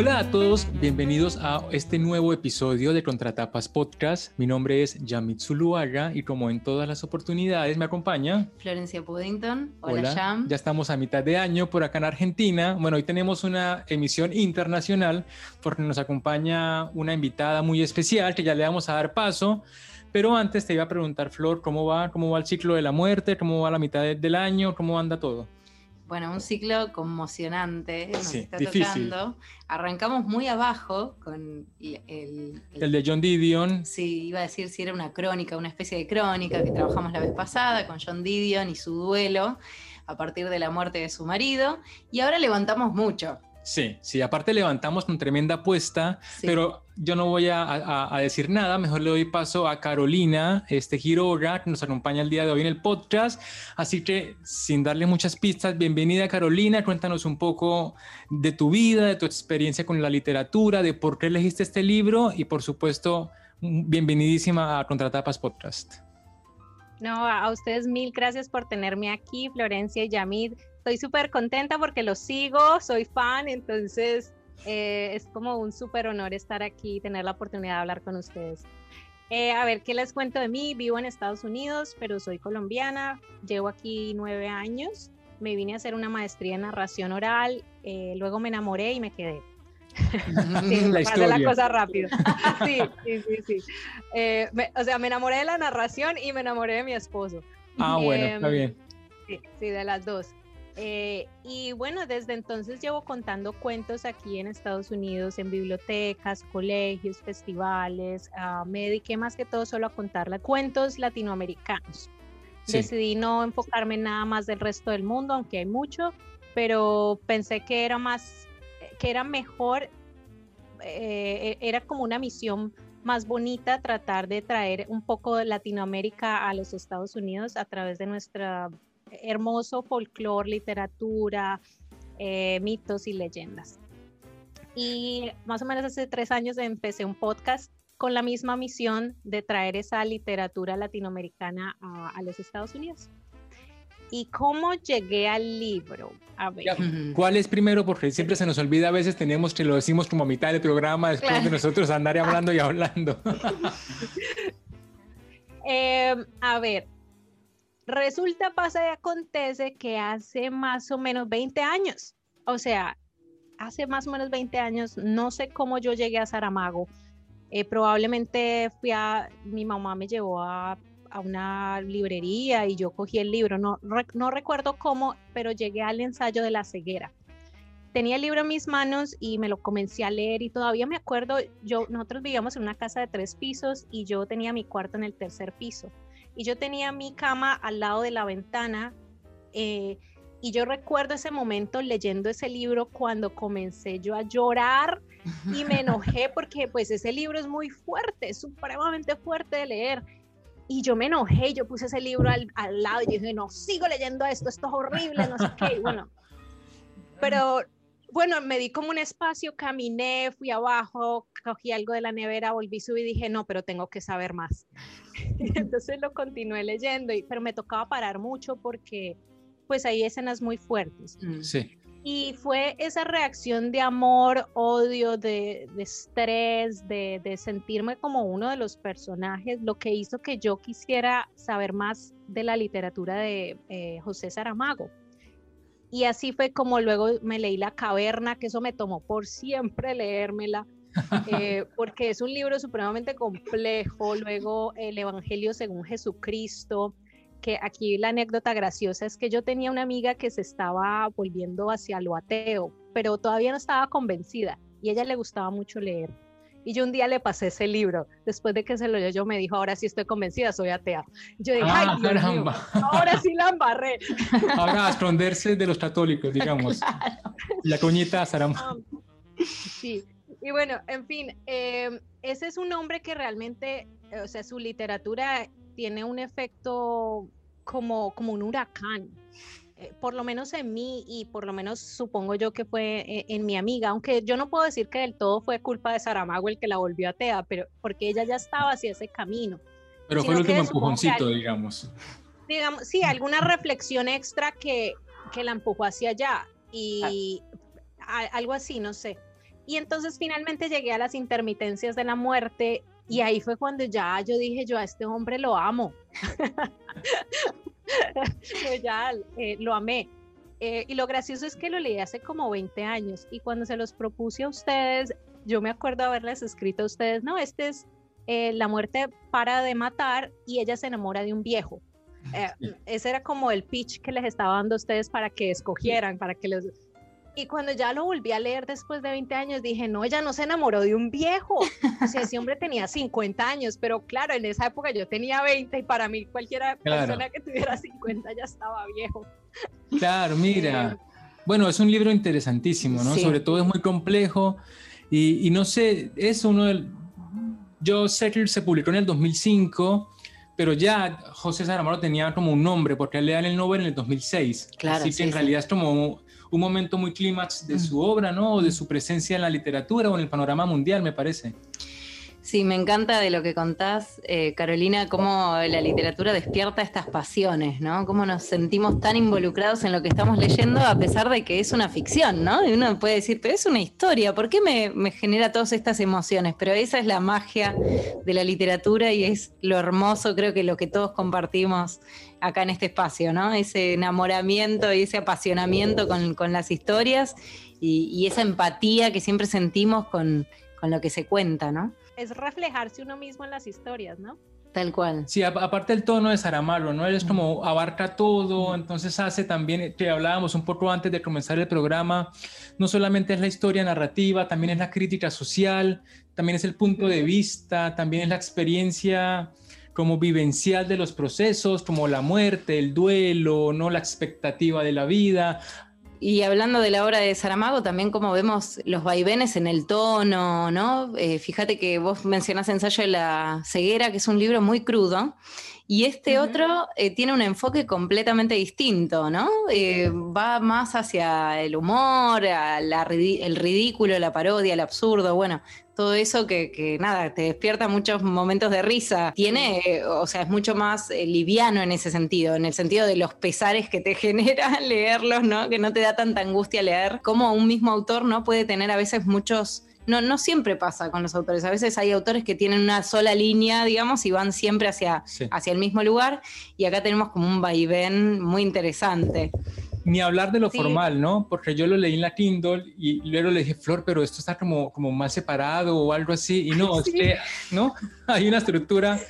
Hola a todos, bienvenidos a este nuevo episodio de Contratapas Podcast. Mi nombre es Yamit Zuluaga y como en todas las oportunidades me acompaña Florencia Puddington. Hola, Hola. Ya estamos a mitad de año por acá en Argentina. Bueno, hoy tenemos una emisión internacional porque nos acompaña una invitada muy especial que ya le vamos a dar paso. Pero antes te iba a preguntar, Flor, ¿cómo va? ¿Cómo va el ciclo de la muerte? ¿Cómo va la mitad del año? ¿Cómo anda todo? Bueno, un ciclo conmocionante nos está tocando. Arrancamos muy abajo con el, el, de John Didion. Sí, iba a decir si era una crónica, una especie de crónica que trabajamos la vez pasada con John Didion y su duelo a partir de la muerte de su marido. Y ahora levantamos mucho. Sí, sí, aparte levantamos con tremenda apuesta, pero yo no voy a, decir nada, mejor le doy paso a Carolina, este Giroga, que nos acompaña el día de hoy en el podcast. Así que, sin darle muchas pistas, bienvenida Carolina, cuéntanos un poco de tu vida, de tu experiencia con la literatura, de por qué elegiste este libro y, por supuesto, bienvenidísima a Contratapas Podcast. No, a ustedes mil gracias por tenerme aquí, Florencia y Yamid estoy súper contenta porque los sigo, soy fan, entonces eh, es como un súper honor estar aquí y tener la oportunidad de hablar con ustedes. Eh, a ver, ¿qué les cuento de mí? Vivo en Estados Unidos, pero soy colombiana, llevo aquí nueve años, me vine a hacer una maestría en narración oral, eh, luego me enamoré y me quedé. sí, la la cosa rápido. Sí, sí, sí, sí. o sea, me enamoré de la narración y me enamoré de mi esposo. Ah, bueno, está em, bien. Sí, sí, de las dos. Eh, y bueno, desde entonces llevo contando cuentos aquí en Estados Unidos, en bibliotecas, colegios, festivales. Uh, me dediqué más que todo solo a contar cuentos latinoamericanos. Decidí no enfocarme nada más del resto del mundo, aunque hay mucho, pero pensé que era más, que era mejor, eh, era como una misión más bonita tratar de traer un poco de Latinoamérica a los Estados Unidos a través de nuestra hermoso folclore, literatura, eh, mitos y leyendas. Y más o menos hace tres años empecé un podcast con la misma misión de traer esa literatura latinoamericana a, los Estados Unidos. ¿Y cómo llegué al libro? A ver. ¿Cuál es primero? Porque siempre se nos olvida, a veces tenemos que lo decimos como a mitad del programa, después de nosotros andar hablando y hablando. Eh, a ver, Resulta, pasa y acontece que hace más o menos 20 años, o sea, hace más o menos 20 años, no sé cómo yo llegué a Saramago. Eh, probablemente fui a, mi mamá me llevó a, a, una librería y yo cogí el libro, no, no recuerdo cómo, pero llegué al ensayo de la ceguera. Tenía el libro en mis manos y me lo comencé a leer y todavía me acuerdo, yo, nosotros vivíamos en una casa de tres pisos y yo tenía mi cuarto en el tercer piso y yo tenía mi cama al lado de la ventana eh, y yo recuerdo ese momento leyendo ese libro cuando comencé yo a llorar y me enojé porque pues ese libro es muy fuerte, es supremamente fuerte de leer. Y yo me enojé, yo puse ese libro al, al lado y dije, no, sigo leyendo esto, esto es horrible, no sé qué. bueno, pero bueno, me di como un espacio, caminé, fui abajo, cogí algo de la nevera, volví, subí y dije, no, pero tengo que saber más. Entonces lo continué leyendo, y, pero me tocaba parar mucho porque pues hay escenas muy fuertes. Mm. Sí. Y fue esa reacción de amor, odio, de, estrés, de, sentirme como uno de los personajes, lo que hizo que yo quisiera saber más de la literatura de eh, José Saramago. Y así fue como luego me leí La Caverna, que eso me tomó por siempre leérmela, eh, porque es un libro supremamente complejo. Luego El Evangelio según Jesucristo, que aquí la anécdota graciosa es que yo tenía una amiga que se estaba volviendo hacia lo ateo, pero todavía no estaba convencida y a ella le gustaba mucho leer. Y yo un día le pasé ese libro. Después de que se lo leyó, me dijo, ahora sí estoy convencida, soy atea. Yo dije, ay, ah, Dios ahora sí la embarré. Ahora a esconderse de los católicos, digamos. La coñita Sarama. sí. Y bueno, en fin, em, ese es un hombre que realmente, o sea, su literatura tiene un efecto como, como un huracán. Eh, por lo menos en mí y por lo menos supongo yo que fue eh, en, mi amiga, aunque yo no puedo decir que del todo fue culpa de Saramago el que la volvió atea, pero porque ella ya estaba hacia ese camino. Pero fue el último empujoncito, digamos. Digamos, sí, alguna reflexión extra que, que la empujó hacia allá y algo así, no sé. Y entonces finalmente llegué a las intermitencias de la muerte y ahí fue cuando ya yo dije, yo a este hombre lo amo. yo ya eh, lo amé. Eh, y lo gracioso es que lo leí hace como 20 años y cuando se los propuse a ustedes, yo me acuerdo haberles escrito a ustedes, no, este es eh, La muerte para de matar y ella se enamora de un viejo. ese era como el pitch que les estaba dando a ustedes para que escogieran, para que les y cuando ya lo volví a leer después de 20 años, dije, no, ella no se enamoró de un viejo. O sea, ese hombre tenía 50 años, pero claro, en esa época yo tenía 20 y para mí cualquiera persona que tuviera 50 ya estaba viejo. Claro, mira. Eh, bueno, es un libro interesantísimo, ¿no? Sobre todo es muy complejo y, no sé, es uno del... Yo sé que se publicó en el 2005 pero ya José Saramago tenía como un nombre, porque le dan el Nobel en el 2006. Claro, Así que en realidad es como un momento muy clímax de su obra, ¿no? O de su presencia en la literatura o en el panorama mundial, me parece. Sí, me encanta de lo que contás, eh, Carolina, cómo la literatura despierta estas pasiones, ¿no? Cómo nos sentimos tan involucrados en lo que estamos leyendo a pesar de que es una ficción, ¿no? Y uno puede decir, pero es una historia, ¿por qué me, me genera todas estas emociones? Pero esa es la magia de la literatura y es lo hermoso, creo que lo que todos compartimos acá en este espacio, ¿no? Ese enamoramiento y ese apasionamiento con, con las historias y, y, esa empatía que siempre sentimos con, con lo que se cuenta, ¿no? Es reflejarse uno mismo en las historias, ¿no? Tal cual. Sí, aparte el tono de Saramago, ¿no? Él es como abarca todo, entonces hace también, que hablábamos un poco antes de comenzar el programa, no solamente es la historia narrativa, también es la crítica social, también es el punto de vista, también es la experiencia como vivencial de los procesos, como la muerte, el duelo, ¿no? La expectativa de la vida. Y hablando de la obra de Saramago, también como vemos los vaivenes en el tono, ¿no? Eh, fíjate que vos mencionás Ensayo de la ceguera, que es un libro muy crudo, y este otro eh, tiene un enfoque completamente distinto, ¿no? Eh, va más hacia el humor, el ridículo, la parodia, el absurdo, bueno, todo eso que, nada, te despierta muchos momentos de risa. Tiene, o sea, es mucho más eh, liviano en ese sentido, en el sentido de los pesares que te genera leerlos, ¿no? Que no te da tanta angustia leer, como un mismo autor, ¿no? Puede tener a veces muchos no, no siempre pasa con los autores. A veces hay autores que tienen una sola línea, digamos, y van siempre hacia, hacia el mismo lugar. Y acá tenemos como un vaivén muy interesante. Ni hablar de lo formal, ¿no? Porque yo lo leí en la Kindle y luego le dije, Flor, pero esto está como, como más separado o algo así. Y no, es que, ¿no? Hay una estructura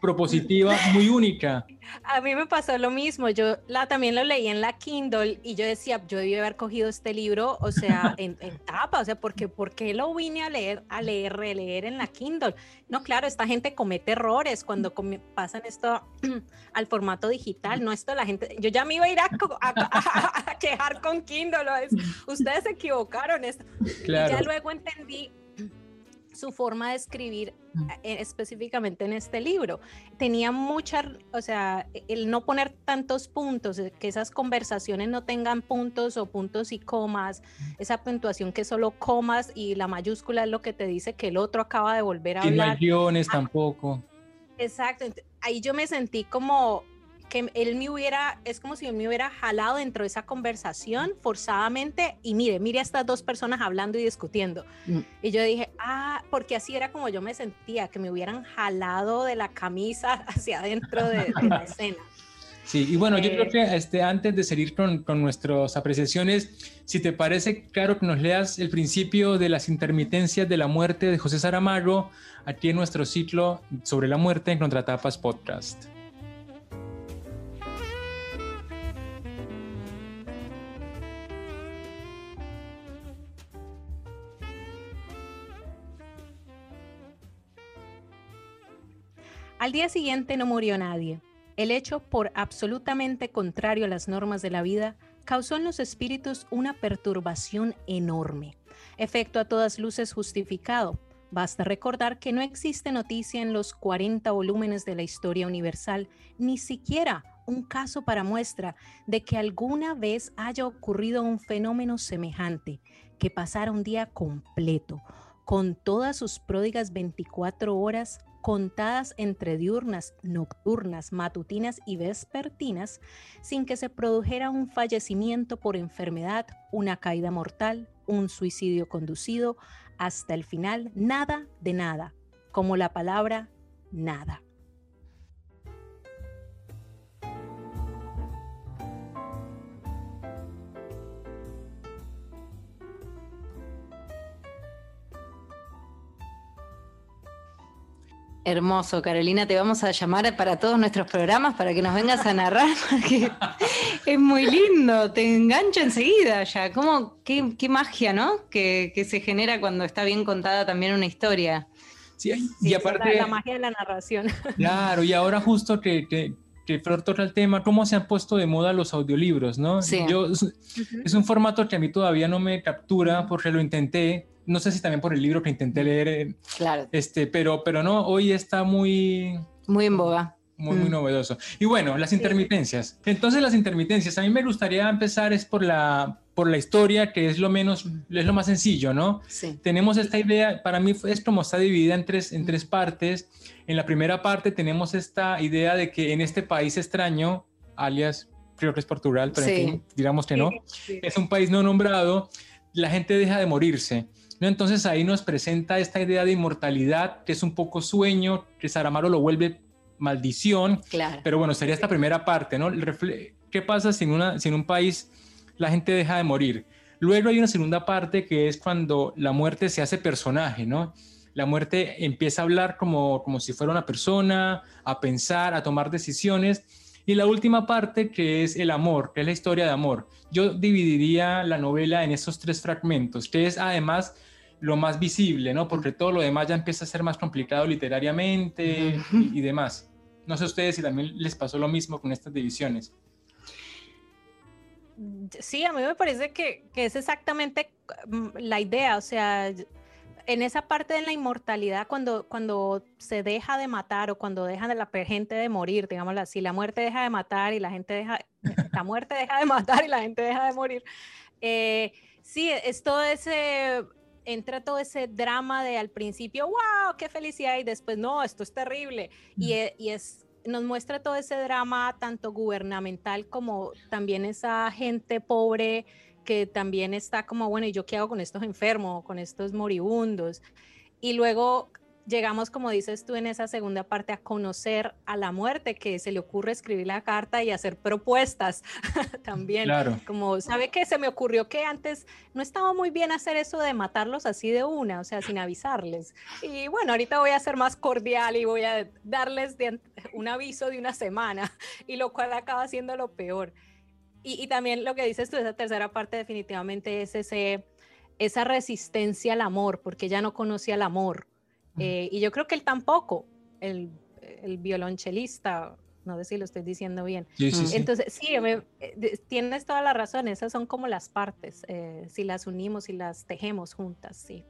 propositiva muy única. A mí me pasó lo mismo, yo la, también lo leí en la Kindle y yo decía, yo debí haber cogido este libro, o sea, en, tapa, o sea, porque ¿por qué lo vine a leer, a leer, releer en la Kindle? No, claro, esta gente comete errores cuando pasan esto al formato digital, no esto la gente, yo ya me iba a ir a, quejar con Kindle, ustedes se equivocaron, esto. Claro. Y ya luego entendí su forma de escribir mm. eh, específicamente en este libro. Tenía mucha, o sea, el no poner tantos puntos, eh, que esas conversaciones no tengan puntos o puntos y comas, mm. esa puntuación que solo comas y la mayúscula es lo que te dice que el otro acaba de volver a hablar. Y no hay ah, tampoco. Exacto, ahí yo me sentí como que él me hubiera, es como si él me hubiera jalado dentro de esa conversación forzadamente y mire, mire a estas dos personas hablando y discutiendo. Mm. Y yo dije, ah, porque así era como yo me sentía, que me hubieran jalado de la camisa hacia adentro de, la escena. Sí, y bueno, yo creo eh, que este, antes de seguir con, con nuestras apreciaciones, si te parece, claro, que nos leas el principio de las intermitencias de la muerte de José Saramago aquí en nuestro ciclo sobre la muerte en Contratapas Podcast. Al día siguiente no murió nadie. El hecho, por absolutamente contrario a las normas de la vida, causó en los espíritus una perturbación enorme. Efecto a todas luces justificado. Basta recordar que no existe noticia en los 40 volúmenes de la historia universal, ni siquiera un caso para muestra de que alguna vez haya ocurrido un fenómeno semejante, que pasara un día completo, con todas sus pródigas 24 horas contadas entre diurnas, nocturnas, matutinas y vespertinas, sin que se produjera un fallecimiento por enfermedad, una caída mortal, un suicidio conducido hasta el final, nada de nada, como la palabra nada. Hermoso, Carolina, te vamos a llamar para todos nuestros programas para que nos vengas a narrar, porque es muy lindo, te engancha enseguida ya. ¿Cómo, qué, magia, ¿no? Que, se genera cuando está bien contada también una historia. Sí, y aparte. La, magia de la narración. Claro, y ahora justo que, que, que Flor toca el tema, cómo se han puesto de moda los audiolibros, ¿no? Sí. Yo, Es un formato que a mí todavía no me captura porque lo intenté no sé si también por el libro que intenté leer, eh, claro. este, pero, pero no, hoy está muy... Muy en boga. Muy, muy mm. novedoso. Y bueno, las intermitencias. Entonces las intermitencias, a mí me gustaría empezar es por la, por la historia, que es lo menos, es lo más sencillo, ¿no? Sí. Tenemos esta idea, para mí es como está dividida en tres, en tres partes. En la primera parte tenemos esta idea de que en este país extraño, alias creo que es Portugal, pero en fin, digamos que no, es un país no nombrado, la gente deja de morirse. Entonces ahí nos presenta esta idea de inmortalidad, que es un poco sueño, que Saramaro lo vuelve maldición. Claro. Pero bueno, sería esta primera parte, ¿no? ¿Qué pasa si en, una, si en un país la gente deja de morir? Luego hay una segunda parte que es cuando la muerte se hace personaje, ¿no? La muerte empieza a hablar como, como si fuera una persona, a pensar, a tomar decisiones. Y la última parte que es el amor, que es la historia de amor. Yo dividiría la novela en esos tres fragmentos, que es además lo más visible, ¿no? Porque todo lo demás ya empieza a ser más complicado literariamente y, demás. No sé ustedes si también les pasó lo mismo con estas divisiones. Sí, a mí me parece que, que es exactamente mm, la idea, o sea, en esa parte de la inmortalidad, cuando, cuando se deja de matar o cuando deja de la gente de morir, digámoslo así, la muerte deja de matar y la gente deja, la muerte deja de matar y la gente deja de morir. Eh, sí, es todo ese entra todo ese drama de al principio, wow, qué felicidad, y después, no, esto es terrible. Y, e, y es, nos muestra todo ese drama, tanto gubernamental como también esa gente pobre que también está como, bueno, ¿y yo qué hago con estos enfermos, con estos moribundos? Y luego llegamos, como dices tú en esa segunda parte, a conocer a la muerte, que se le ocurre escribir la carta y hacer propuestas también. Claro. Como, ¿sabe qué? Se me ocurrió que antes no estaba muy bien hacer eso de matarlos así de una, o sea, sin avisarles. Y bueno, ahorita voy a ser más cordial y voy a darles un aviso de una semana, y lo cual acaba siendo lo peor. Y, y también lo que dices tú, esa tercera parte definitivamente es ese, esa resistencia al amor, porque ya no conocía el amor eh, y yo creo que él tampoco, el, el violonchelista, no sé si lo estoy diciendo bien. Entonces, sí, eh, tienes toda la razón, esas son como las partes, eh, si las unimos y las tejemos juntas, sí.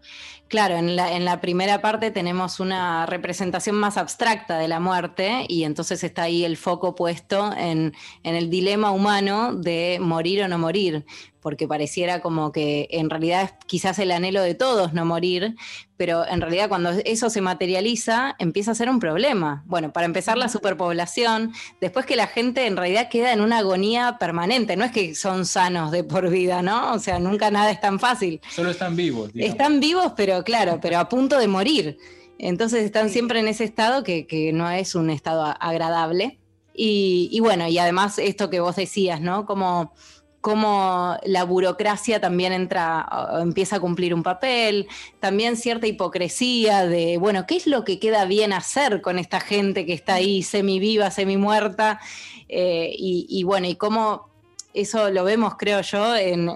Claro, en la, en la primera parte tenemos una representación más abstracta de la muerte y entonces está ahí el foco puesto en, en el dilema humano de morir o no morir porque pareciera como que en realidad es quizás el anhelo de todos no morir, pero en realidad cuando eso se materializa empieza a ser un problema. Bueno, para empezar la superpoblación, después que la gente en realidad queda en una agonía permanente, no es que son sanos de por vida, ¿no? O sea, nunca nada es tan fácil. Solo están vivos. Están vivos, pero claro, pero a punto de morir. Entonces están siempre en ese estado que, no es un estado agradable. Y, y bueno, y además esto que vos decías, ¿no? Como cómo la burocracia también entra, empieza a cumplir un papel, también cierta hipocresía de, bueno, ¿qué es lo que queda bien hacer con esta gente que está ahí semi viva, semi muerta? Eh, y, bueno, y cómo eso lo vemos, creo yo, en,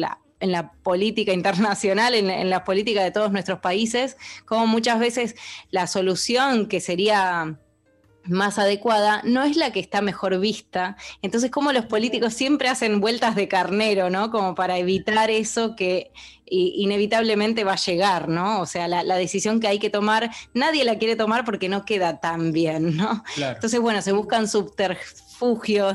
la en la política internacional, en, en, la política de todos nuestros países, como muchas veces la solución que sería más adecuada no es la que está mejor vista. Entonces, como los políticos siempre hacen vueltas de carnero, ¿no? Como para evitar eso que inevitablemente va a llegar, ¿no? O sea, la, decisión que hay que tomar, nadie la quiere tomar porque no queda tan bien, ¿no? Entonces, bueno, se buscan subterfugios,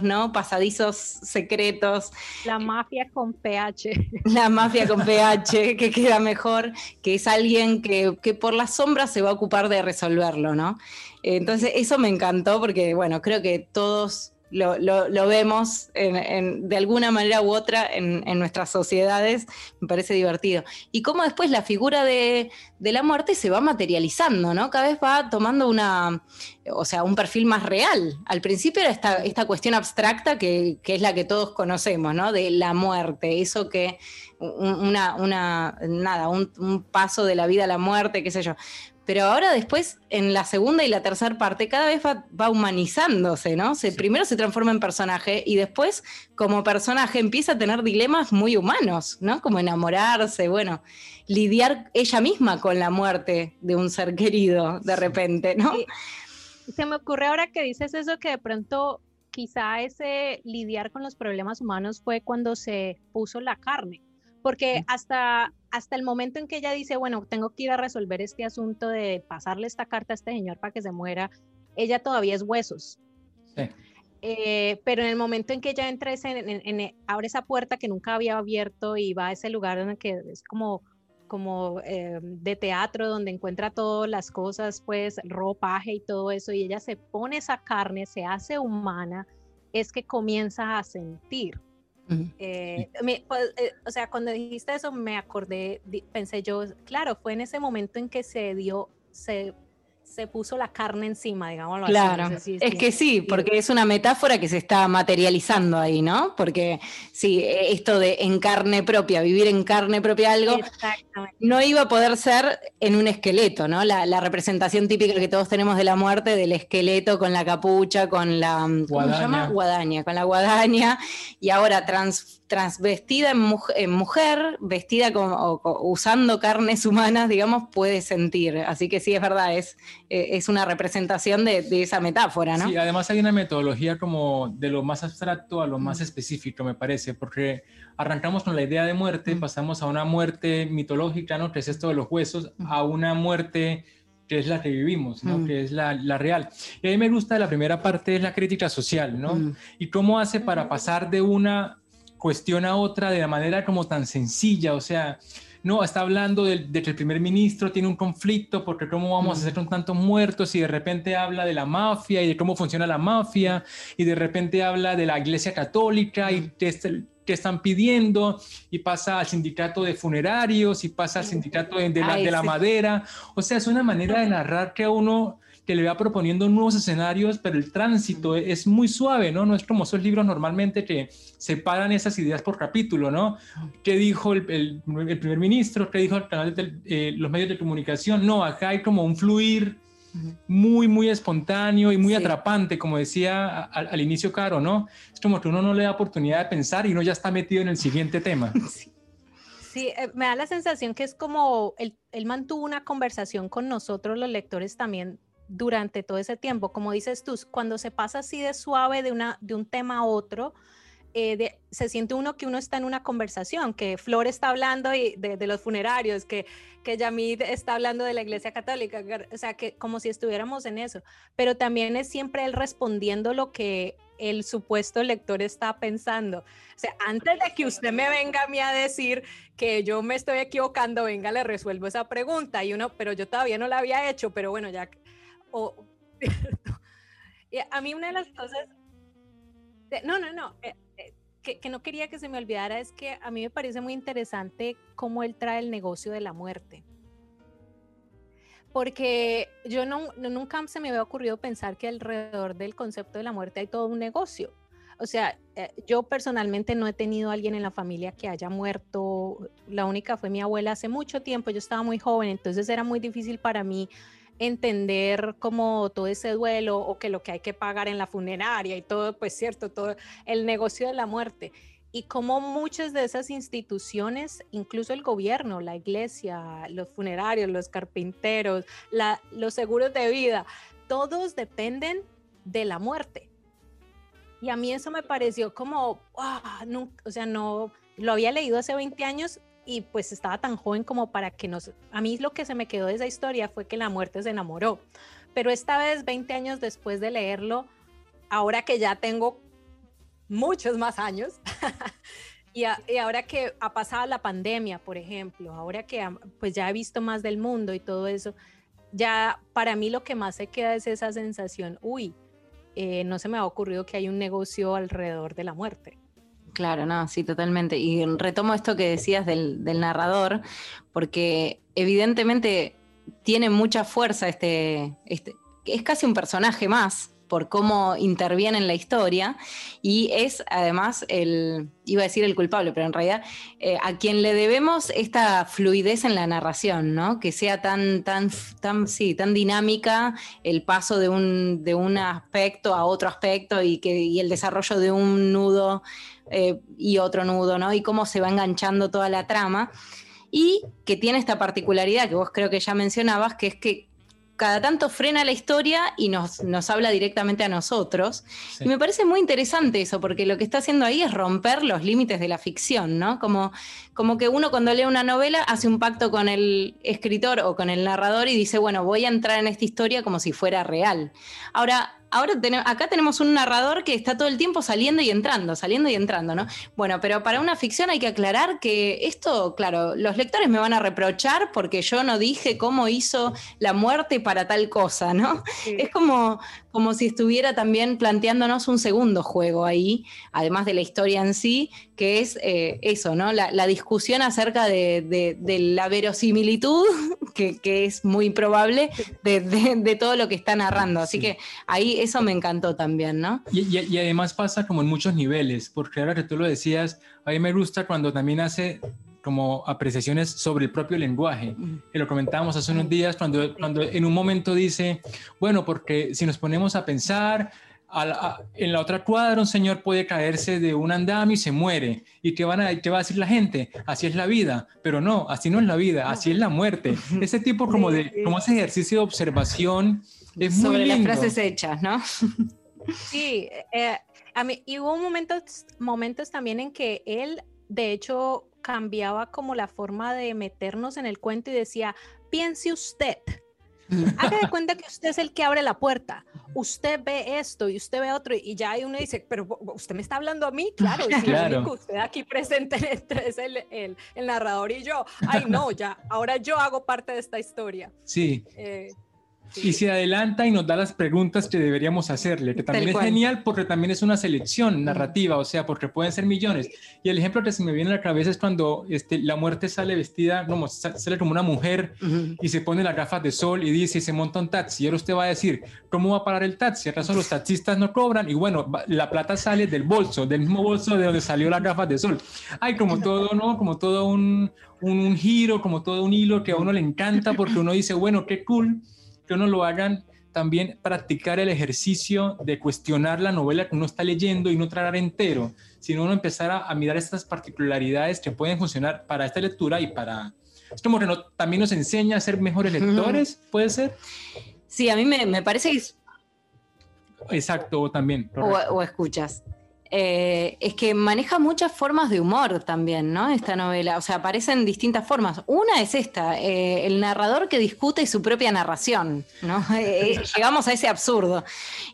¿no? Pasadizos secretos. La mafia con PH. La mafia con PH, que queda mejor, que es alguien que, que por las sombras se va a ocupar de resolverlo, ¿no? Entonces, eso me encantó porque, bueno, creo que todos lo, vemos de alguna manera u otra en, nuestras sociedades, me parece divertido. Y cómo después la figura de, la muerte se va materializando, ¿no? Cada vez va tomando una, o sea, un perfil más real. Al principio era esta, esta cuestión abstracta que, que, es la que todos conocemos, ¿no? De la muerte, eso que una, una nada, un, un, paso de la vida a la muerte, qué sé yo. Pero ahora después, en la segunda y la tercera parte, cada vez va, humanizándose, ¿no? Se, Primero se transforma en personaje y después, como personaje, empieza a tener dilemas muy humanos, ¿no? Como enamorarse, bueno, lidiar ella misma con la muerte de un ser querido de repente, ¿no? Se me ocurre ahora que dices eso que de pronto quizá ese lidiar con los problemas humanos fue cuando se puso la carne porque hasta, hasta el momento en que ella dice, bueno, tengo que ir a resolver este asunto de pasarle esta carta a este señor para que se muera, ella todavía es huesos. Sí. Eh, pero en el momento en que ella entra, en, abre esa puerta que nunca había abierto y va a ese lugar donde que es como, como eh, de teatro, donde encuentra todas las cosas, pues ropaje y todo eso, y ella se pone esa carne, se hace humana, es que comienza a sentir. Eh, pues, eh, o sea, cuando dijiste eso me acordé, pensé yo, claro, fue en ese momento en que se dio, se se puso la carne encima, digámoslo claro. así. Claro, es que sí, porque es una metáfora que se está materializando ahí, ¿no? Porque sí, e, esto de en carne propia, vivir en carne propia algo, no iba a poder ser en un esqueleto, ¿no? La, representación típica que todos tenemos de la muerte, del esqueleto con la capucha, con la... ¿Cómo se llama? Guadaña, con la guadaña, y ahora trans transvestida en, mujer, vestida como, usando carnes humanas, digamos, puede sentir. Así que sí, es verdad, es, eh, es una representación de, esa metáfora, ¿no? Sí, además hay una metodología como de lo más abstracto a lo más específico, me parece, porque arrancamos con la idea de muerte, pasamos a una muerte mitológica, ¿no? Que es esto de los huesos, a una muerte que es la que vivimos, ¿no? que es la, la, real. Y a mí me gusta la primera parte, es la crítica social, ¿no? Y cómo hace para pasar de una cuestiona otra de la manera como tan sencilla, o sea, no, está hablando de, que el primer ministro tiene un conflicto porque cómo vamos a hacer con tantos muertos y de repente habla de la mafia y de cómo funciona la mafia y de repente habla de la iglesia católica y qué, están pidiendo y pasa al sindicato de funerarios y pasa al sindicato de, la, de la madera. O sea, es una manera de narrar que uno que le va proponiendo nuevos escenarios, pero el tránsito es muy suave, ¿no? No es como esos libros normalmente que separan esas ideas por capítulo, ¿no? ¿Qué dijo el, el, primer ministro? ¿Qué dijo el canal de eh, los medios de comunicación? No, acá hay como un fluir muy, muy espontáneo y muy atrapante, como decía al, inicio Caro, ¿no? Es como que uno no le da oportunidad de pensar y uno ya está metido en el siguiente tema. Sí. Eh, me da la sensación que es como él, él, mantuvo una conversación con nosotros los lectores también durante todo ese tiempo. Como dices tú, cuando se pasa así de suave de, una, de un tema a otro, eh, se siente uno que uno está en una conversación, que Flor está hablando de, de, los funerarios, que, que Yamid está hablando de la iglesia católica, o sea, que como si estuviéramos en eso, pero también es siempre él respondiendo lo que el supuesto lector está pensando. O sea, antes de que usted me venga a mí a decir que yo me estoy equivocando, venga, le resuelvo esa pregunta y uno, pero yo todavía no la había hecho, pero bueno, ya o, a mí una de las cosas, no, no, no, eh, eh, que, no quería que se me olvidara es que a mí me parece muy interesante cómo él trae el negocio de la muerte. Porque yo no, nunca se me había ocurrido pensar que alrededor del concepto de la muerte hay todo un negocio. O sea, eh, yo personalmente no he tenido a alguien en la familia que haya muerto. La única fue mi abuela hace mucho tiempo. Yo estaba muy joven, entonces era muy difícil para mí entender como todo ese duelo o que lo que hay que pagar en la funeraria y todo, pues cierto, todo el negocio de la muerte. Y como muchas de esas instituciones, incluso el gobierno, la iglesia, los funerarios, los carpinteros, los seguros de vida, todos dependen de la muerte. Y a mí eso me pareció como, o sea, no, lo había leído hace 20 años y pues estaba tan joven como para que nos... A mí lo que se me quedó de esa historia fue que la muerte se enamoró, pero esta vez, 20 años después de leerlo, ahora que ya tengo muchos más años, y, ahora que ha pasado la pandemia, por ejemplo, ahora que pues ya he visto más del mundo y todo eso, ya para mí lo que más se queda es esa sensación, uy, eh, no se me ha ocurrido que hay un negocio alrededor de la muerte. Claro, no, sí, totalmente. Y retomo esto que decías del, narrador, porque evidentemente tiene mucha fuerza este, este, es casi un personaje más por cómo interviene en la historia y es además el, iba a decir el culpable, pero en realidad eh, a quien le debemos esta fluidez en la narración, ¿no? Que sea tan, tan, tan, sí, tan dinámica el paso de un, de un aspecto a otro aspecto y, que, y el desarrollo de un nudo eh, y otro nudo, ¿no? Y cómo se va enganchando toda la trama y que tiene esta particularidad que vos creo que ya mencionabas, que es que cada tanto frena la historia y nos, nos habla directamente a nosotros. Y me parece muy interesante eso, porque lo que está haciendo ahí es romper los límites de la ficción, ¿no? Como, como que uno cuando lee una novela hace un pacto con el escritor o con el narrador y dice, bueno, voy a entrar en esta historia como si fuera real. Ahora, ahora acá tenemos un narrador que está todo el tiempo saliendo y entrando, saliendo y entrando, ¿no? Bueno, pero para una ficción hay que aclarar que esto, claro, los lectores me van a reprochar porque yo no dije cómo hizo la muerte para tal cosa, ¿no? Es como, como si estuviera también planteándonos un segundo juego ahí, además de la historia en sí, que es eh, eso, ¿no? La, discusión acerca de, la verosimilitud, que, es muy improbable, de, todo lo que está narrando. Así que ahí eso me encantó también, ¿no? Y, además pasa como en muchos niveles, porque ahora que tú lo decías, a mí me gusta cuando también hace como apreciaciones sobre el propio lenguaje. Y lo comentábamos hace unos días cuando, cuando en un momento dice, bueno, porque si nos ponemos a pensar, en la otra cuadra un señor puede caerse de un andamio y se muere. ¿Y qué, van a, qué va a decir la gente? Así es la vida. Pero no, así no es la vida, así es la muerte. Ese tipo como de como ese ejercicio de observación es muy Sobre las frases hechas, ¿no? Sí, eh, a mí, y hubo momentos, momentos también en que él, de hecho, cambiaba como la forma de meternos en el cuento y decía, piense usted. Haga de cuenta que usted es el que abre la puerta. Usted ve esto y usted ve otro y ya hay uno dice, pero usted me está hablando a mí, claro, y claro. usted aquí presente es el, el, el, narrador y yo. Ay, no, ya, ahora yo hago parte de esta historia. Sí. Eh, y se adelanta y nos da las preguntas que deberíamos hacerle, que también es genial porque también es una selección narrativa, o sea, porque pueden ser millones. Y el ejemplo que se me viene a la cabeza es cuando este, la muerte sale vestida, no, sale como una mujer y se pone las gafas de sol y dice, se monta un taxi. Y ahora usted va a decir, ¿cómo va a parar el taxi? ¿Acaso los taxistas no cobran? Y bueno, la plata sale del bolso, del mismo bolso de donde salió las gafas de sol. Hay como todo, ¿no? Como todo un, un, un giro, como todo un hilo que a uno le encanta porque uno dice, bueno, qué cool que uno lo hagan también practicar el ejercicio de cuestionar la novela que uno está leyendo y no tragar entero, sino uno empezar a, mirar estas particularidades que pueden funcionar para esta lectura y para... Es como que también nos enseña a ser mejores lectores, ¿puede ser? Sí, a mí me, parece que es... Exacto, también. o escuchas. Eh, es que maneja muchas formas de humor también, ¿no? Esta novela, o sea, aparecen distintas formas. Una es esta, eh, el narrador que discute su propia narración, ¿no? Eh, llegamos a ese absurdo.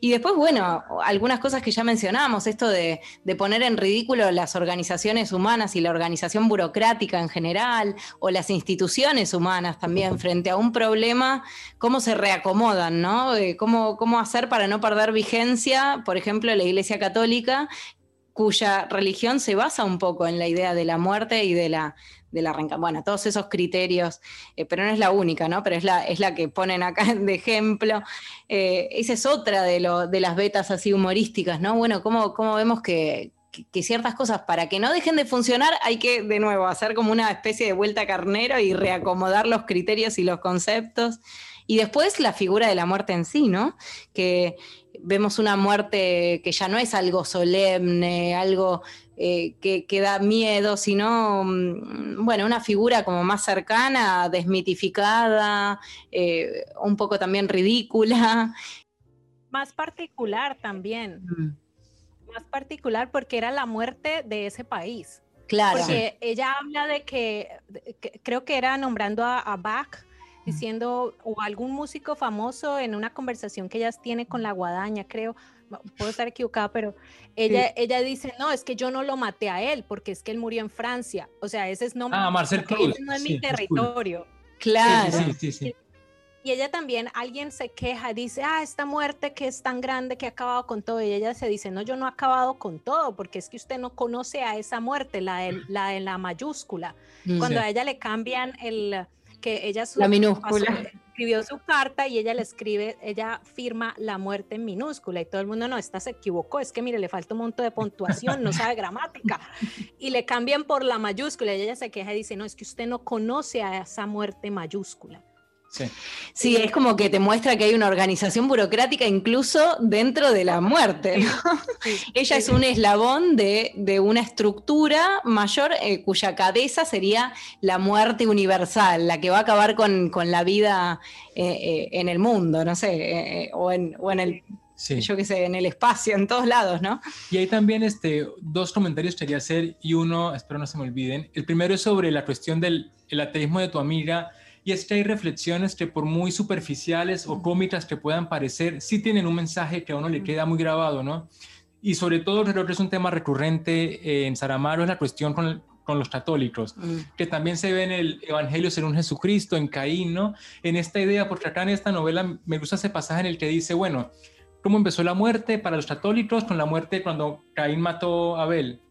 Y después, bueno, algunas cosas que ya mencionamos, esto de, poner en ridículo las organizaciones humanas y la organización burocrática en general, o las instituciones humanas también, frente a un problema, cómo se reacomodan, ¿no? cómo, cómo hacer para no perder vigencia, por ejemplo, la Iglesia Católica cuya religión se basa un poco en la idea de la muerte y de la, de la reencarnación. Bueno, todos esos criterios, eh, pero no es la única, ¿no? Pero es la, es la que ponen acá de ejemplo. Eh, esa es otra de, lo, de las betas así humorísticas, ¿no? Bueno, ¿cómo, cómo vemos que, que, ciertas cosas, para que no dejen de funcionar, hay que, de nuevo, hacer como una especie de vuelta carnero y reacomodar los criterios y los conceptos. Y después la figura de la muerte en sí, ¿no? Que vemos una muerte que ya no es algo solemne, algo eh, que, da miedo, sino, mm, bueno, una figura como más cercana, desmitificada, eh, un poco también ridícula. Más particular también. Más particular porque era la muerte de ese país. Claro. Porque ella habla de que, creo que era nombrando a Bach diciendo, o algún músico famoso en una conversación que ella tiene con la guadaña, creo, puedo estar equivocada, pero ella, ella dice, no, es que yo no lo maté a él, porque es que él murió en Francia. O sea, ese es nombre. Ah, Marcel Cruz. no es mi territorio. Claro. Sí, sí, sí. y ella también, alguien se queja, dice, ah, esta muerte que es tan grande que ha acabado con todo. Y ella se dice, no, yo no he acabado con todo, porque es que usted no conoce a esa muerte, la de la, de la mayúscula. Mm. Cuando a ella le cambian el, que ella su, la minúscula. escribió su carta y ella le escribe, ella firma la muerte en minúscula y todo el mundo, no, esta se equivocó, es que mire, le falta un montón de puntuación, no sabe gramática. Y le cambian por la mayúscula y ella se queja y dice, no, es que usted no conoce a esa muerte mayúscula. Sí. es como que te muestra que hay una organización burocrática incluso dentro de la muerte. Ella es un eslabón de, una estructura mayor eh, cuya cabeza sería la muerte universal, la que va a acabar con, la vida eh, eh, en el mundo, no sé, o, en, el yo qué sé, en el espacio, en todos lados, ¿no? Y hay también este, dos comentarios que quería hacer y uno, espero no se me olviden. El primero es sobre la cuestión del ateísmo de tu amiga y es que hay reflexiones que por muy superficiales o cómicas que puedan parecer, sí tienen un mensaje que a uno le queda muy grabado, ¿no? Y sobre todo creo que es un tema recurrente en Saramaro, es la cuestión con, con los católicos, que también se ve en el Evangelio según Jesucristo, en Caín, ¿no? En esta idea, porque acá en esta novela me gusta ese pasaje en el que dice, bueno, ¿cómo empezó la muerte para los católicos? Con la muerte cuando Caín mató a Abel.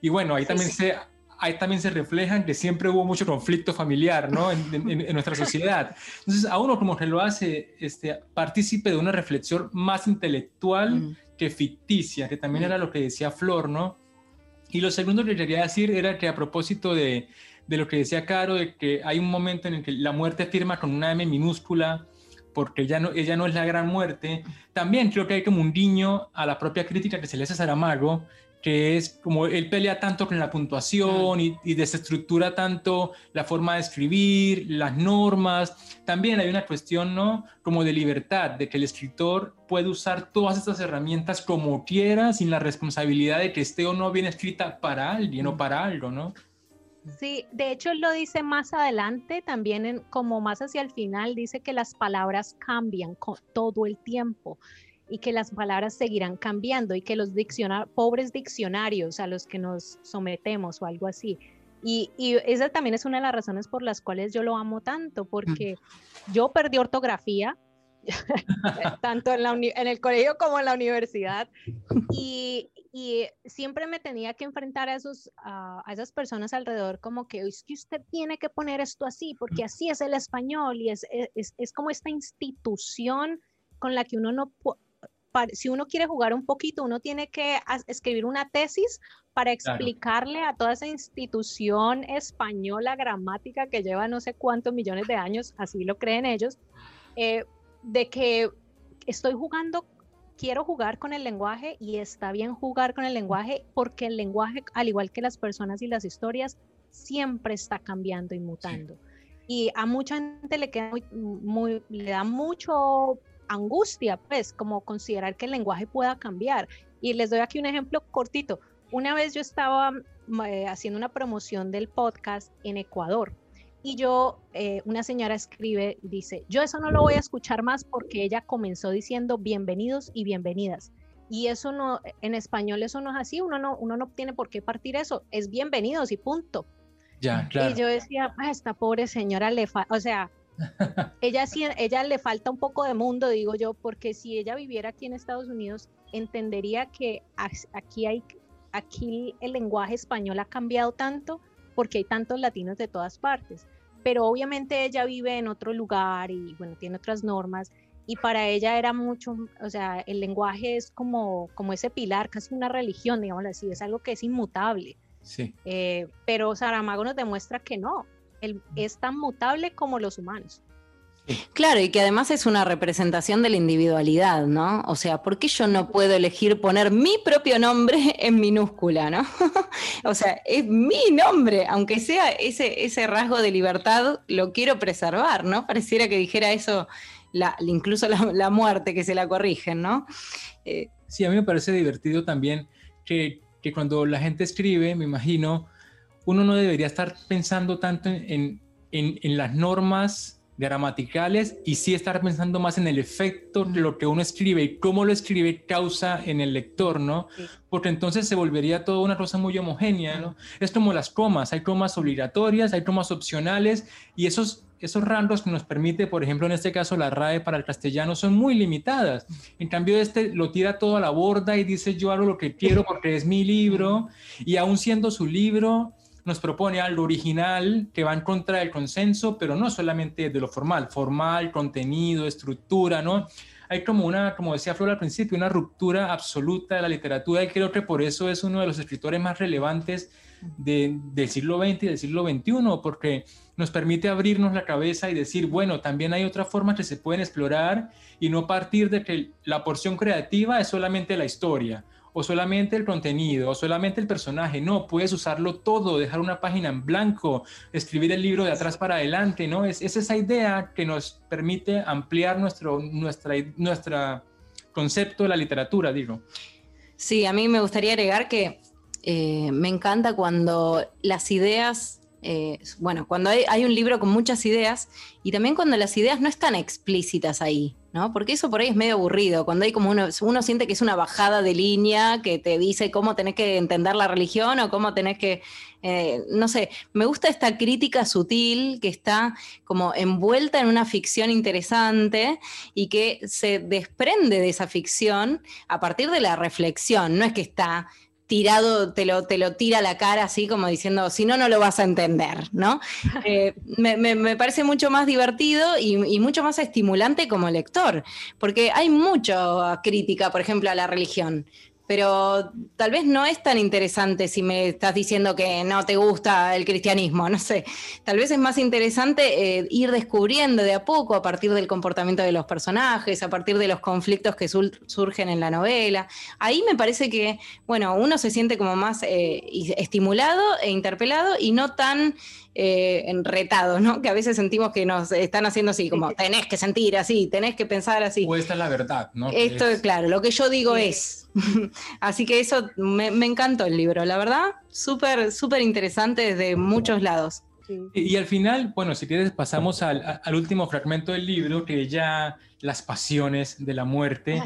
Y bueno, ahí también se ahí también se reflejan que siempre hubo mucho conflicto familiar ¿no? en, nuestra sociedad. Entonces, a uno como que lo hace este, partícipe de una reflexión más intelectual mm. que ficticia, que también era lo que decía Flor, ¿no? Y lo segundo que quería decir era que a propósito de, de lo que decía Caro, de que hay un momento en el que la muerte firma con una M minúscula, porque ella no, ella no es la gran muerte. También creo que hay como un guiño a la propia crítica que se le hace a Saramago, que es como él pelea tanto con la puntuación y, y, desestructura tanto la forma de escribir, las normas. También hay una cuestión, ¿no? Como de libertad, de que el escritor puede usar todas estas herramientas como quiera, sin la responsabilidad de que esté o no bien escrita para alguien o para algo, ¿no? Sí, de hecho él lo dice más adelante, también como más hacia el final, dice que las palabras cambian todo el tiempo y que las palabras seguirán cambiando y que los pobres diccionarios a los que nos sometemos o algo así. Y, esa también es una de las razones por las cuales yo lo amo tanto, porque yo perdí ortografía, tanto en, la en, el colegio como en la universidad, y, siempre me tenía que enfrentar a, esos, a, esas personas alrededor como que es que usted tiene que poner esto así, porque así es el español y es, es, es como esta institución con la que uno no, si uno quiere jugar un poquito, uno tiene que escribir una tesis para explicarle a toda esa institución española gramática que lleva no sé cuántos millones de años, así lo creen ellos, eh, de que estoy jugando, quiero jugar con el lenguaje y está bien jugar con el lenguaje porque el lenguaje, al igual que las personas y las historias, siempre está cambiando y mutando. Y a mucha gente le, queda muy, le da mucho angustia, pues, como considerar que el lenguaje pueda cambiar. Y les doy aquí un ejemplo cortito. Una vez yo estaba eh, haciendo una promoción del podcast en Ecuador y yo, eh, una señora escribe, dice, yo eso no lo voy a escuchar más porque ella comenzó diciendo bienvenidos y bienvenidas. Y eso no, en español eso no es así, uno no, uno no tiene por qué partir eso, es bienvenidos y punto. Ya, claro. Y yo decía, a esta pobre señora le o sea, ella, sí, ella le falta un poco de mundo, digo yo, porque si ella viviera aquí en Estados Unidos, entendería que aquí, hay, aquí el lenguaje español ha cambiado tanto porque hay tantos latinos de todas partes. Pero obviamente ella vive en otro lugar y bueno, tiene otras normas y para ella era mucho, o sea, el lenguaje es como, como ese pilar, casi una religión, digamos así, es algo que es inmutable. Sí. Eh, pero Saramago nos demuestra que no, es tan mutable como los humanos. Claro, y que además es una representación de la individualidad, ¿no? O sea, ¿por qué yo no puedo elegir poner mi propio nombre en minúscula, ¿no? o sea, es mi nombre, aunque sea ese, ese rasgo de libertad, lo quiero preservar, ¿no? Pareciera que dijera eso la, incluso la, muerte, que se la corrigen, ¿no? Eh, sí, a mí me parece divertido también que, que cuando la gente escribe, me imagino, uno no debería estar pensando tanto en, en, las normas gramaticales y sí estar pensando más en el efecto de lo que uno escribe y cómo lo escribe causa en el lector, ¿no? Porque entonces se volvería todo una cosa muy homogénea, ¿no? Es como las comas, hay comas obligatorias, hay comas opcionales y esos esos rangos que nos permite, por ejemplo, en este caso la RAE para el castellano son muy limitadas. En cambio, este lo tira todo a la borda y dice yo hago lo que quiero porque es mi libro y aún siendo su libro, nos propone algo original que va en contra del consenso, pero no solamente de lo formal, formal, contenido, estructura, ¿no? Hay como una, como decía Flor al principio, una ruptura absoluta de la literatura y creo que por eso es uno de los escritores más relevantes del siglo XX y del siglo XXI, porque nos permite abrirnos la cabeza y decir, bueno, también hay otras formas que se pueden explorar y no partir de que la porción creativa es solamente la historia o solamente el contenido, o solamente el personaje. No, puedes usarlo todo, dejar una página en blanco, escribir el libro de atrás para adelante, ¿no? Es, esa idea que nos permite ampliar nuestro nuestra, nuestra concepto de la literatura, digo. Sí, a mí me gustaría agregar que eh, me encanta cuando las ideas, eh, bueno, cuando hay, un libro con muchas ideas y también cuando las ideas no están explícitas ahí, ¿no? Porque eso por ahí es medio aburrido, cuando hay como uno, uno siente que es una bajada de línea que te dice cómo tenés que entender la religión o cómo tenés que, eh, no sé, me gusta esta crítica sutil que está como envuelta en una ficción interesante y que se desprende de esa ficción a partir de la reflexión, no es que está tirado, te lo, te lo tira a la cara así como diciendo, si no, no lo vas a entender, ¿no? Eh, me, parece mucho más divertido y, y, mucho más estimulante como lector, porque hay mucha crítica, por ejemplo, a la religión pero tal vez no es tan interesante si me estás diciendo que no te gusta el cristianismo, no sé. Tal vez es más interesante eh, ir descubriendo de a poco a partir del comportamiento de los personajes, a partir de los conflictos que surgen en la novela. Ahí me parece que, bueno, uno se siente como más eh, estimulado e interpelado y no tan eh, enretado, ¿no? Que a veces sentimos que nos están haciendo así, como tenés que sentir así, tenés que pensar así. O esta es la verdad, ¿no? Esto, es claro, lo que yo digo es. así que eso me, encantó el libro, la verdad, súper, súper interesante desde muchos lados. Y, al final, bueno, si quieres pasamos al, al, último fragmento del libro, que ya las pasiones de la muerte.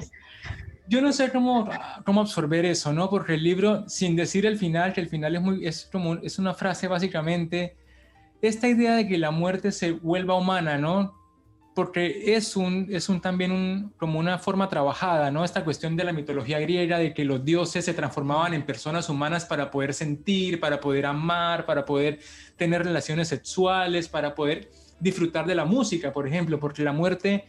Yo no sé cómo, cómo absorber eso, ¿no? Porque el libro, sin decir el final, que el final es, muy, es, como, es una frase básicamente esta idea de que la muerte se vuelva humana, ¿no? Porque es, un, es un, también un, como una forma trabajada, ¿no? Esta cuestión de la mitología griega, de que los dioses se transformaban en personas humanas para poder sentir, para poder amar, para poder tener relaciones sexuales, para poder disfrutar de la música, por ejemplo, porque la muerte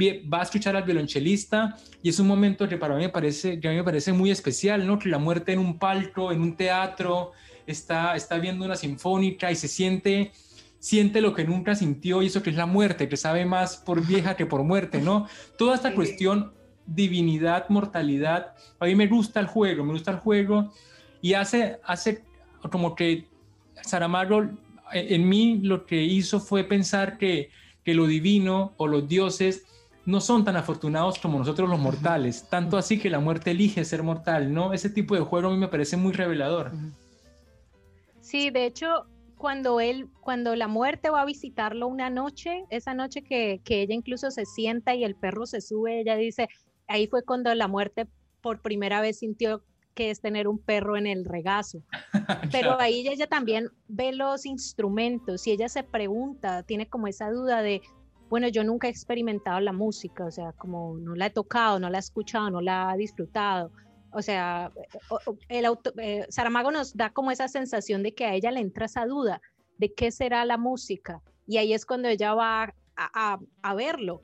va a escuchar al violonchelista y es un momento que para mí me parece, que a mí me parece muy especial, ¿no? Que la muerte en un palco, en un teatro, está, está viendo una sinfónica y se siente, siente lo que nunca sintió y eso que es la muerte, que sabe más por vieja que por muerte, ¿no? Toda esta cuestión, divinidad, mortalidad, a mí me gusta el juego, me gusta el juego y hace, hace como que Saramago en mí lo que hizo fue pensar que, que lo divino o los dioses no son tan afortunados como nosotros los mortales, tanto así que la muerte elige ser mortal, ¿no? Ese tipo de juego a mí me parece muy revelador. Sí, de hecho, cuando él, cuando la muerte va a visitarlo una noche, esa noche que, ella incluso se sienta y el perro se sube, ella dice, ahí fue cuando la muerte por primera vez sintió que es tener un perro en el regazo. Pero ahí ella también ve los instrumentos y ella se pregunta, tiene como esa duda de, bueno, yo nunca he experimentado la música, o sea, como no la he tocado, no la he escuchado, no la he disfrutado. O sea, el auto, eh, Saramago nos da como esa sensación de que a ella le entra esa duda de qué será la música. Y ahí es cuando ella va a, verlo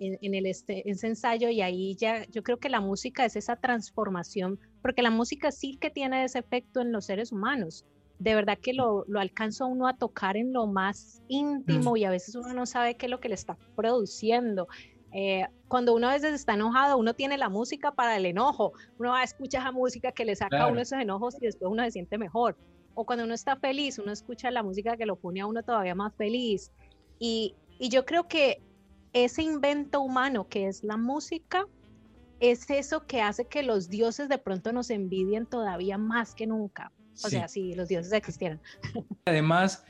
en, el este, ese ensayo y ahí ya yo creo que la música es esa transformación, porque la música sí que tiene ese efecto en los seres humanos. De verdad que lo, lo alcanza uno a tocar en lo más íntimo mm. y a veces uno no sabe qué es lo que le está produciendo. Eh, cuando uno a veces está enojado, uno tiene la música para el enojo, uno va a escuchar esa música que le saca a uno esos enojos y después uno se siente mejor. O cuando uno está feliz, uno escucha la música que lo pone a uno todavía más feliz. Y, y yo creo que ese invento humano que es la música es eso que hace que los dioses de pronto nos envidien todavía más que nunca. O sea, si los dioses existieran. Además,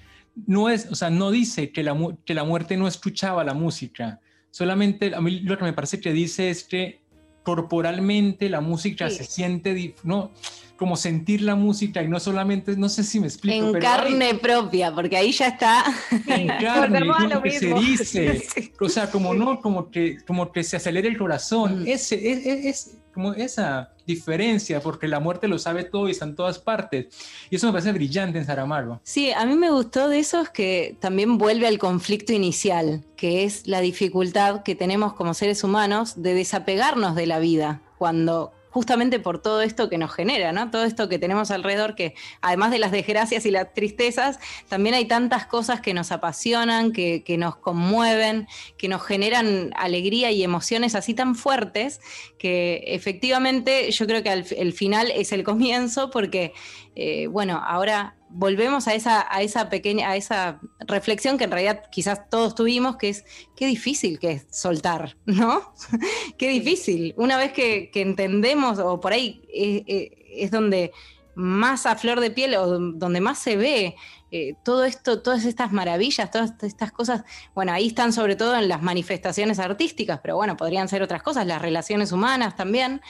no es, o sea, no dice que la, que la muerte no escuchaba la música, solamente a mí lo que me parece que dice es que corporalmente la música se siente, no, como sentir la música y no solamente, no sé si me explico. En carne propia, porque ahí ya está. En carne, como que se dice, o sea, como no, como que, como que se acelera el corazón, mm. ese, es, es, como esa diferencia, porque la muerte lo sabe todo y está en todas partes. Y eso me parece brillante en Saramago. Sí, a mí me gustó de eso es que también vuelve al conflicto inicial, que es la dificultad que tenemos como seres humanos de desapegarnos de la vida cuando justamente por todo esto que nos genera, ¿no? Todo esto que tenemos alrededor, que además de las desgracias y las tristezas, también hay tantas cosas que nos apasionan, que, nos conmueven, que nos generan alegría y emociones así tan fuertes, que efectivamente yo creo que el final es el comienzo, porque, eh, bueno, ahora volvemos a esa, a esa pequeña, a esa reflexión que en realidad quizás todos tuvimos, que es qué difícil que es soltar, ¿no? qué difícil. Una vez que, entendemos, o por ahí eh, eh, es donde más a flor de piel, o donde más se ve eh, todo esto, todas estas maravillas, todas estas cosas, bueno, ahí están sobre todo en las manifestaciones artísticas, pero bueno, podrían ser otras cosas, las relaciones humanas también,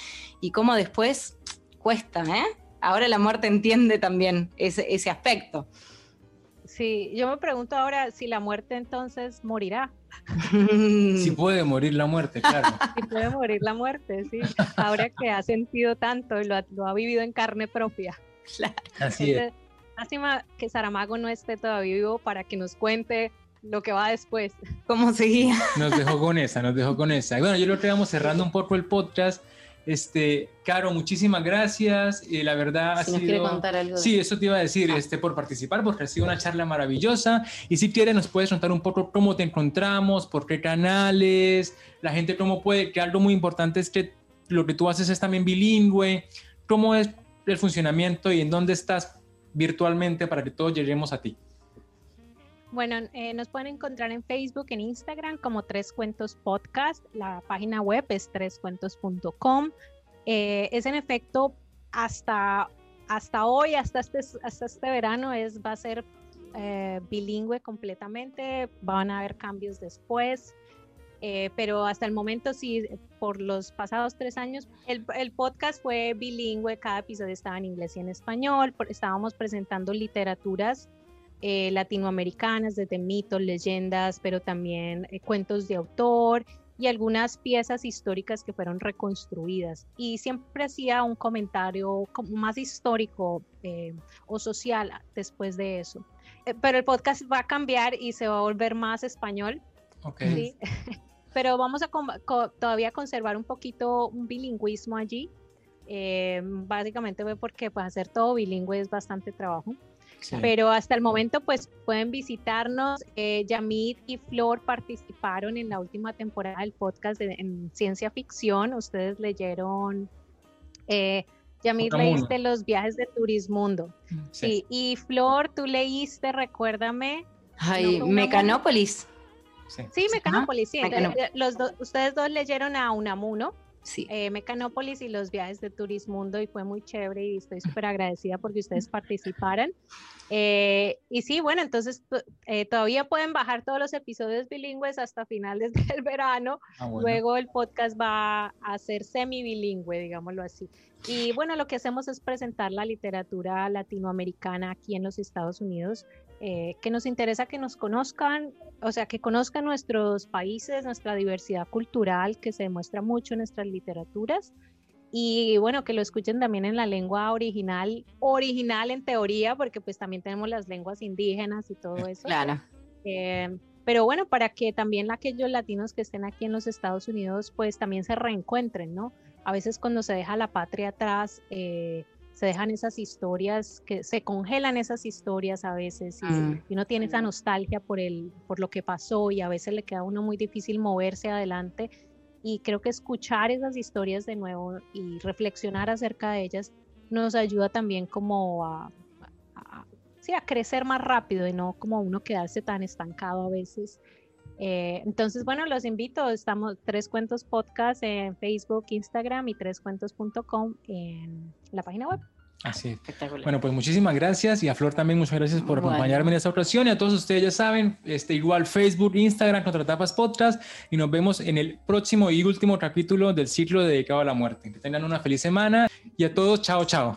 y cómo después cuesta, ¿eh? Ahora la muerte entiende también ese, ese aspecto. Sí, yo me pregunto ahora si la muerte entonces morirá. Si puede morir la muerte, claro. Si puede morir la muerte, sí. Ahora que ha sentido tanto y lo ha, vivido en carne propia. Claro. Así es. Lástima que Saramago no esté todavía vivo para que nos cuente lo que va después. ¿Cómo seguía? Nos dejó con esa, nos dejó con esa. bueno, yo lo que cerrando un poco el podcast este, Caro, muchísimas gracias. y la verdad ha sido. contar algo Sí, eso te iba a decir, ah. este, por participar, porque ha sido una charla maravillosa. Y si quieres, nos puedes contar un poco cómo te encontramos, por qué canales, la gente cómo puede, que algo muy importante es que lo que tú haces es también bilingüe. ¿Cómo es el funcionamiento y en dónde estás virtualmente para que todos lleguemos a ti? Bueno, eh, nos pueden encontrar en Facebook, en Instagram como Tres Cuentos Podcast. La página web es trescuentos.com. Eh, es en efecto hasta, hasta hoy, hasta este, hasta este verano, es, va a ser eh, bilingüe completamente. Van a haber cambios después. pero hasta el momento sí, por los pasados tres años, el, el, podcast fue bilingüe, cada episodio estaba en inglés y en español, estábamos presentando literaturas eh, latinoamericanas, desde mitos, leyendas, pero también eh, cuentos de autor y algunas piezas históricas que fueron reconstruidas. Y siempre hacía un comentario más histórico eh, o social después de eso. pero el podcast va a cambiar y se va a volver más español. Okay. pero vamos a todavía conservar un poquito un bilingüismo allí. básicamente porque pues, hacer todo bilingüe es bastante trabajo. Pero hasta el momento, pues pueden visitarnos. Eh, Yamid y Flor participaron en la última temporada del podcast en ciencia ficción. Ustedes leyeron, eh, Yamid leíste los viajes de Turismundo. Mm, sí. Y Flor, tú leíste, recuérdame. Ay, Mecanópolis. Sí, Mecanópolis, sí. Los ustedes dos leyeron a Unamuno. Sí. Eh, Mecanópolis y los viajes de Turismundo y fue muy chévere y estoy súper agradecida porque ustedes participaran. Eh, y sí, bueno, entonces eh, todavía pueden bajar todos los episodios bilingües hasta finales del verano. Ah, Luego el podcast va a ser semi bilingüe, digámoslo así. Y bueno, lo que hacemos es presentar la literatura latinoamericana aquí en los Estados Unidos eh, que nos interesa que nos conozcan, o sea, que conozcan nuestros países, nuestra diversidad cultural, que se demuestra mucho en nuestras literaturas. Y bueno, que lo escuchen también en la lengua original, original en teoría, porque pues también tenemos las lenguas indígenas y todo eso. Claro. Eh, pero bueno, para que también aquellos latinos que estén aquí en los Estados Unidos, pues también se reencuentren, ¿no? A veces cuando se deja la patria atrás, eh, se dejan esas historias, que se congelan esas historias a veces y, mm. uno tiene esa nostalgia por, el, por lo que pasó y a veces le queda a uno muy difícil moverse adelante y creo que escuchar esas historias de nuevo y reflexionar acerca de ellas nos ayuda también como a, sí, a crecer más rápido y no como uno quedarse tan estancado a veces. Eh, entonces, bueno, los invito, estamos Tres Cuentos Podcast en Facebook, Instagram y trescuentos.com en la página web. Así Espectacular. Bueno, pues muchísimas gracias y a Flor también muchas gracias por acompañarme en esta ocasión y a todos ustedes ya saben, este, igual Facebook, Instagram, Contratapas Podcast y nos vemos en el próximo y último capítulo del ciclo dedicado a la muerte. Que tengan una feliz semana y a todos, chao, chao.